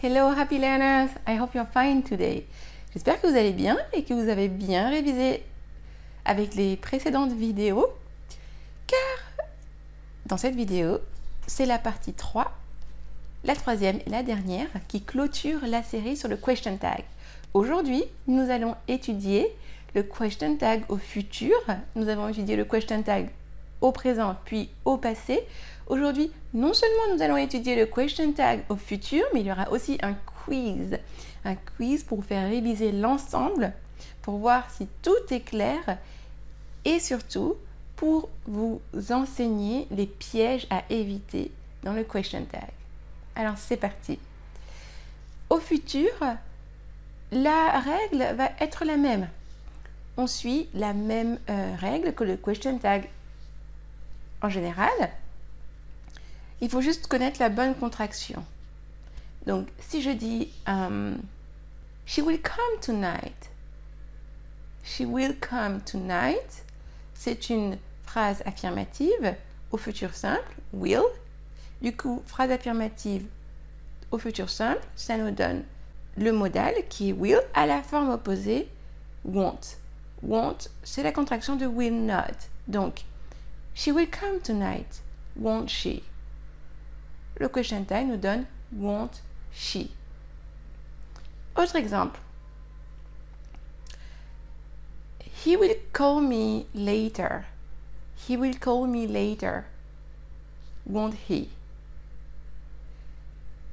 Hello happy learners, I hope you're fine today. J'espère que vous allez bien et que vous avez bien révisé avec les précédentes vidéos car dans cette vidéo, c'est la partie 3, la troisième et la dernière qui clôture la série sur le question tag. Aujourd'hui, nous allons étudier le question tag au futur. Nous avons étudié le question tag au présent puis au passé. Aujourd'hui, non seulement nous allons étudier le question tag au futur, mais il y aura aussi un quiz. Un quiz pour faire réviser l'ensemble, pour voir si tout est clair et surtout pour vous enseigner les pièges à éviter dans le question tag. Alors c'est parti. Au futur, la règle va être la même. On suit la même euh, règle que le question tag en général, il faut juste connaître la bonne contraction. Donc, si je dis um, She will come tonight. She will come tonight. C'est une phrase affirmative au futur simple, will. Du coup, phrase affirmative au futur simple, ça nous donne le modal qui est will à la forme opposée, won't. Won't, c'est la contraction de will not. Donc, She will come tonight, won't she? Le question tag nous donne won't she. Autre exemple. He will call me later. He will call me later. Won't he?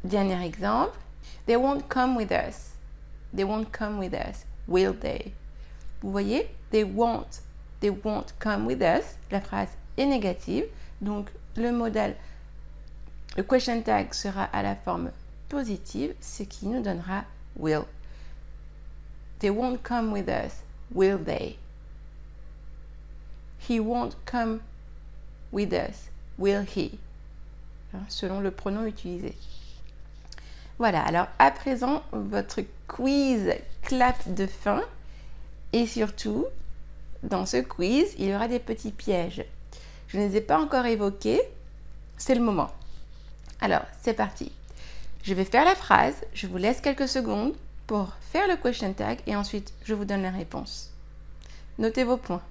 Dernier exemple. They won't come with us. They won't come with us. Will they? Vous voyez? They won't. They won't come with us. La phrase et négative. Donc le modèle, le question tag sera à la forme positive, ce qui nous donnera will. They won't come with us, will they? He won't come with us, will he? Hein, selon le pronom utilisé. Voilà, alors à présent, votre quiz clap de fin. Et surtout, dans ce quiz, il y aura des petits pièges. Je ne les ai pas encore évoqués. C'est le moment. Alors, c'est parti. Je vais faire la phrase. Je vous laisse quelques secondes pour faire le question tag et ensuite je vous donne la réponse. Notez vos points.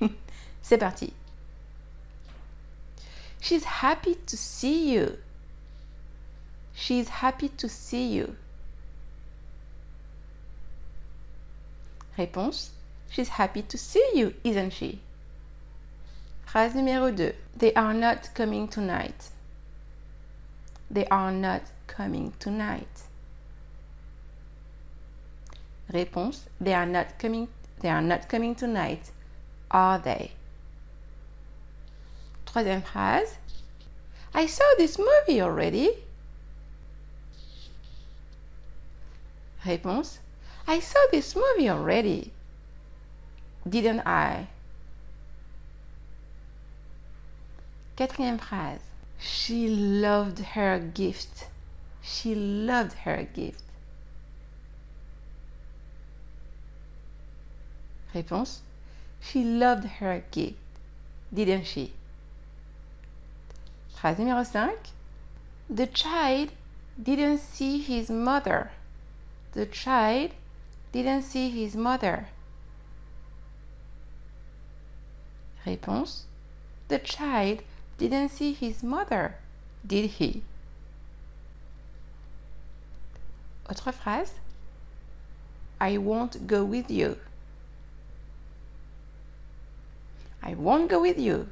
c'est parti. She's happy to see you. She's happy to see you. Réponse. She's happy to see you, isn't she? Phrase numéro 2. They are not coming tonight. They are not coming tonight. Réponse. They are not coming they are not coming tonight. Are they? Troisième phrase. I saw this movie already. Réponse. I saw this movie already. Didn't I? Quatrième phrase. She loved her gift. She loved her gift. Réponse. She loved her gift. Didn't she? Phrase numéro 5. The child didn't see his mother. The child didn't see his mother. Réponse. The child didn't see his mother, did he? Autre phrase. I won't go with you. I won't go with you,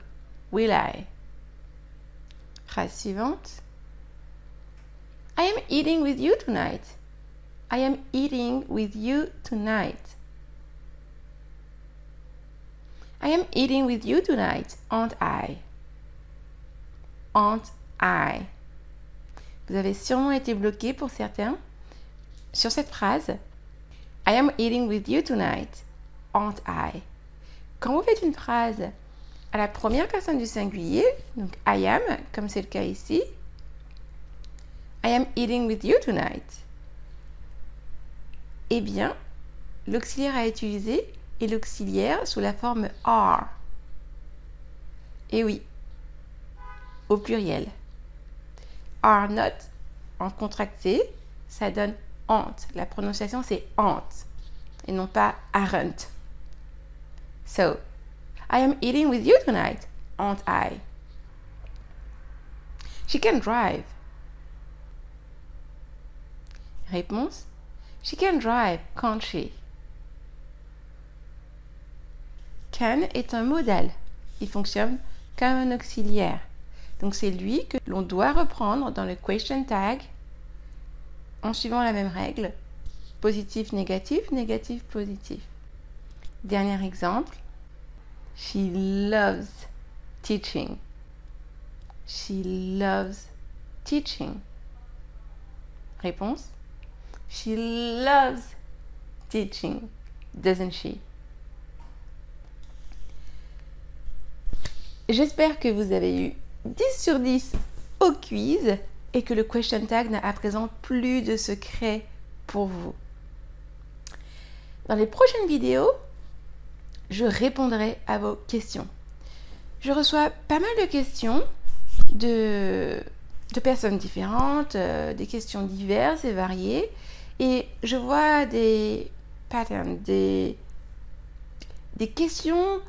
will I? Phrase suivante. I am eating with you tonight. I am eating with you tonight. I am eating with you tonight, aren't I? Aren't I? Vous avez sûrement été bloqué pour certains sur cette phrase. I am eating with you tonight, aren't I? Quand vous faites une phrase à la première personne du singulier, donc I am, comme c'est le cas ici, I am eating with you tonight. Eh bien, l'auxiliaire à utiliser est l'auxiliaire sous la forme are. Et oui, au pluriel. Are not en contracté, ça donne aren't. La prononciation, c'est aren't et non pas aren't. So, I am eating with you tonight, aren't I? She can drive. Réponse She can drive, can't she? Can est un modal. Il fonctionne comme un auxiliaire. Donc c'est lui que l'on doit reprendre dans le question tag en suivant la même règle. Positif, négatif, négatif, positif. Dernier exemple. She loves teaching. She loves teaching. Réponse. She loves teaching, doesn't she? J'espère que vous avez eu 10 sur 10 au quiz et que le question tag n'a à présent plus de secret pour vous. Dans les prochaines vidéos, je répondrai à vos questions. Je reçois pas mal de questions de, personnes différentes, euh, des questions diverses et variées. Et je vois des patterns, des questions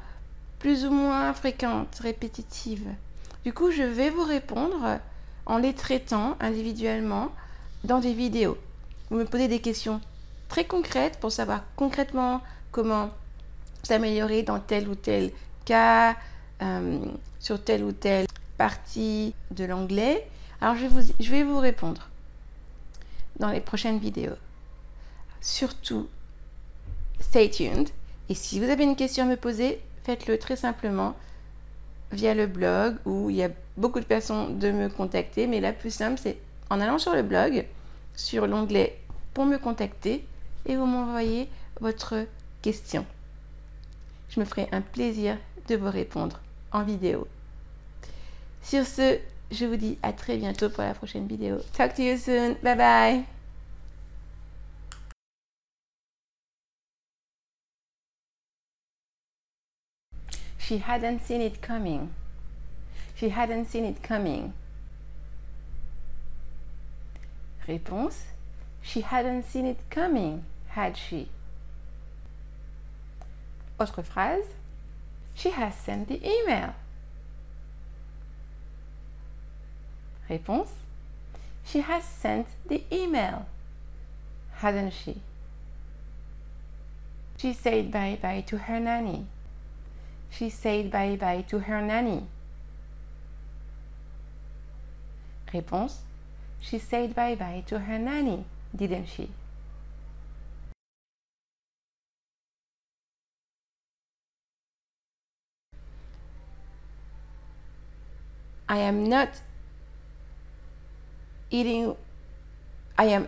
plus ou moins fréquentes, répétitives. Du coup, je vais vous répondre en les traitant individuellement dans des vidéos. Vous me posez des questions très concrètes pour savoir concrètement comment s'améliorer dans tel ou tel cas, euh, sur telle ou telle partie de l'anglais. Alors je vais, vous, je vais vous répondre dans les prochaines vidéos. Surtout, stay tuned. Et si vous avez une question à me poser, faites-le très simplement via le blog où il y a beaucoup de façons de me contacter. Mais la plus simple, c'est en allant sur le blog, sur l'onglet pour me contacter et vous m'envoyez votre question. Je me ferai un plaisir de vous répondre en vidéo. Sur ce, je vous dis à très bientôt pour la prochaine vidéo. Talk to you soon. Bye bye. She hadn't seen it coming. She hadn't seen it coming. Réponse She hadn't seen it coming, had she? Autre phrase She has sent the email. Réponse She has sent the email, hasn't she? She said bye bye to her nanny. She said bye bye to her nanny. Réponse She said bye bye to her nanny, didn't she? I am not eating, I am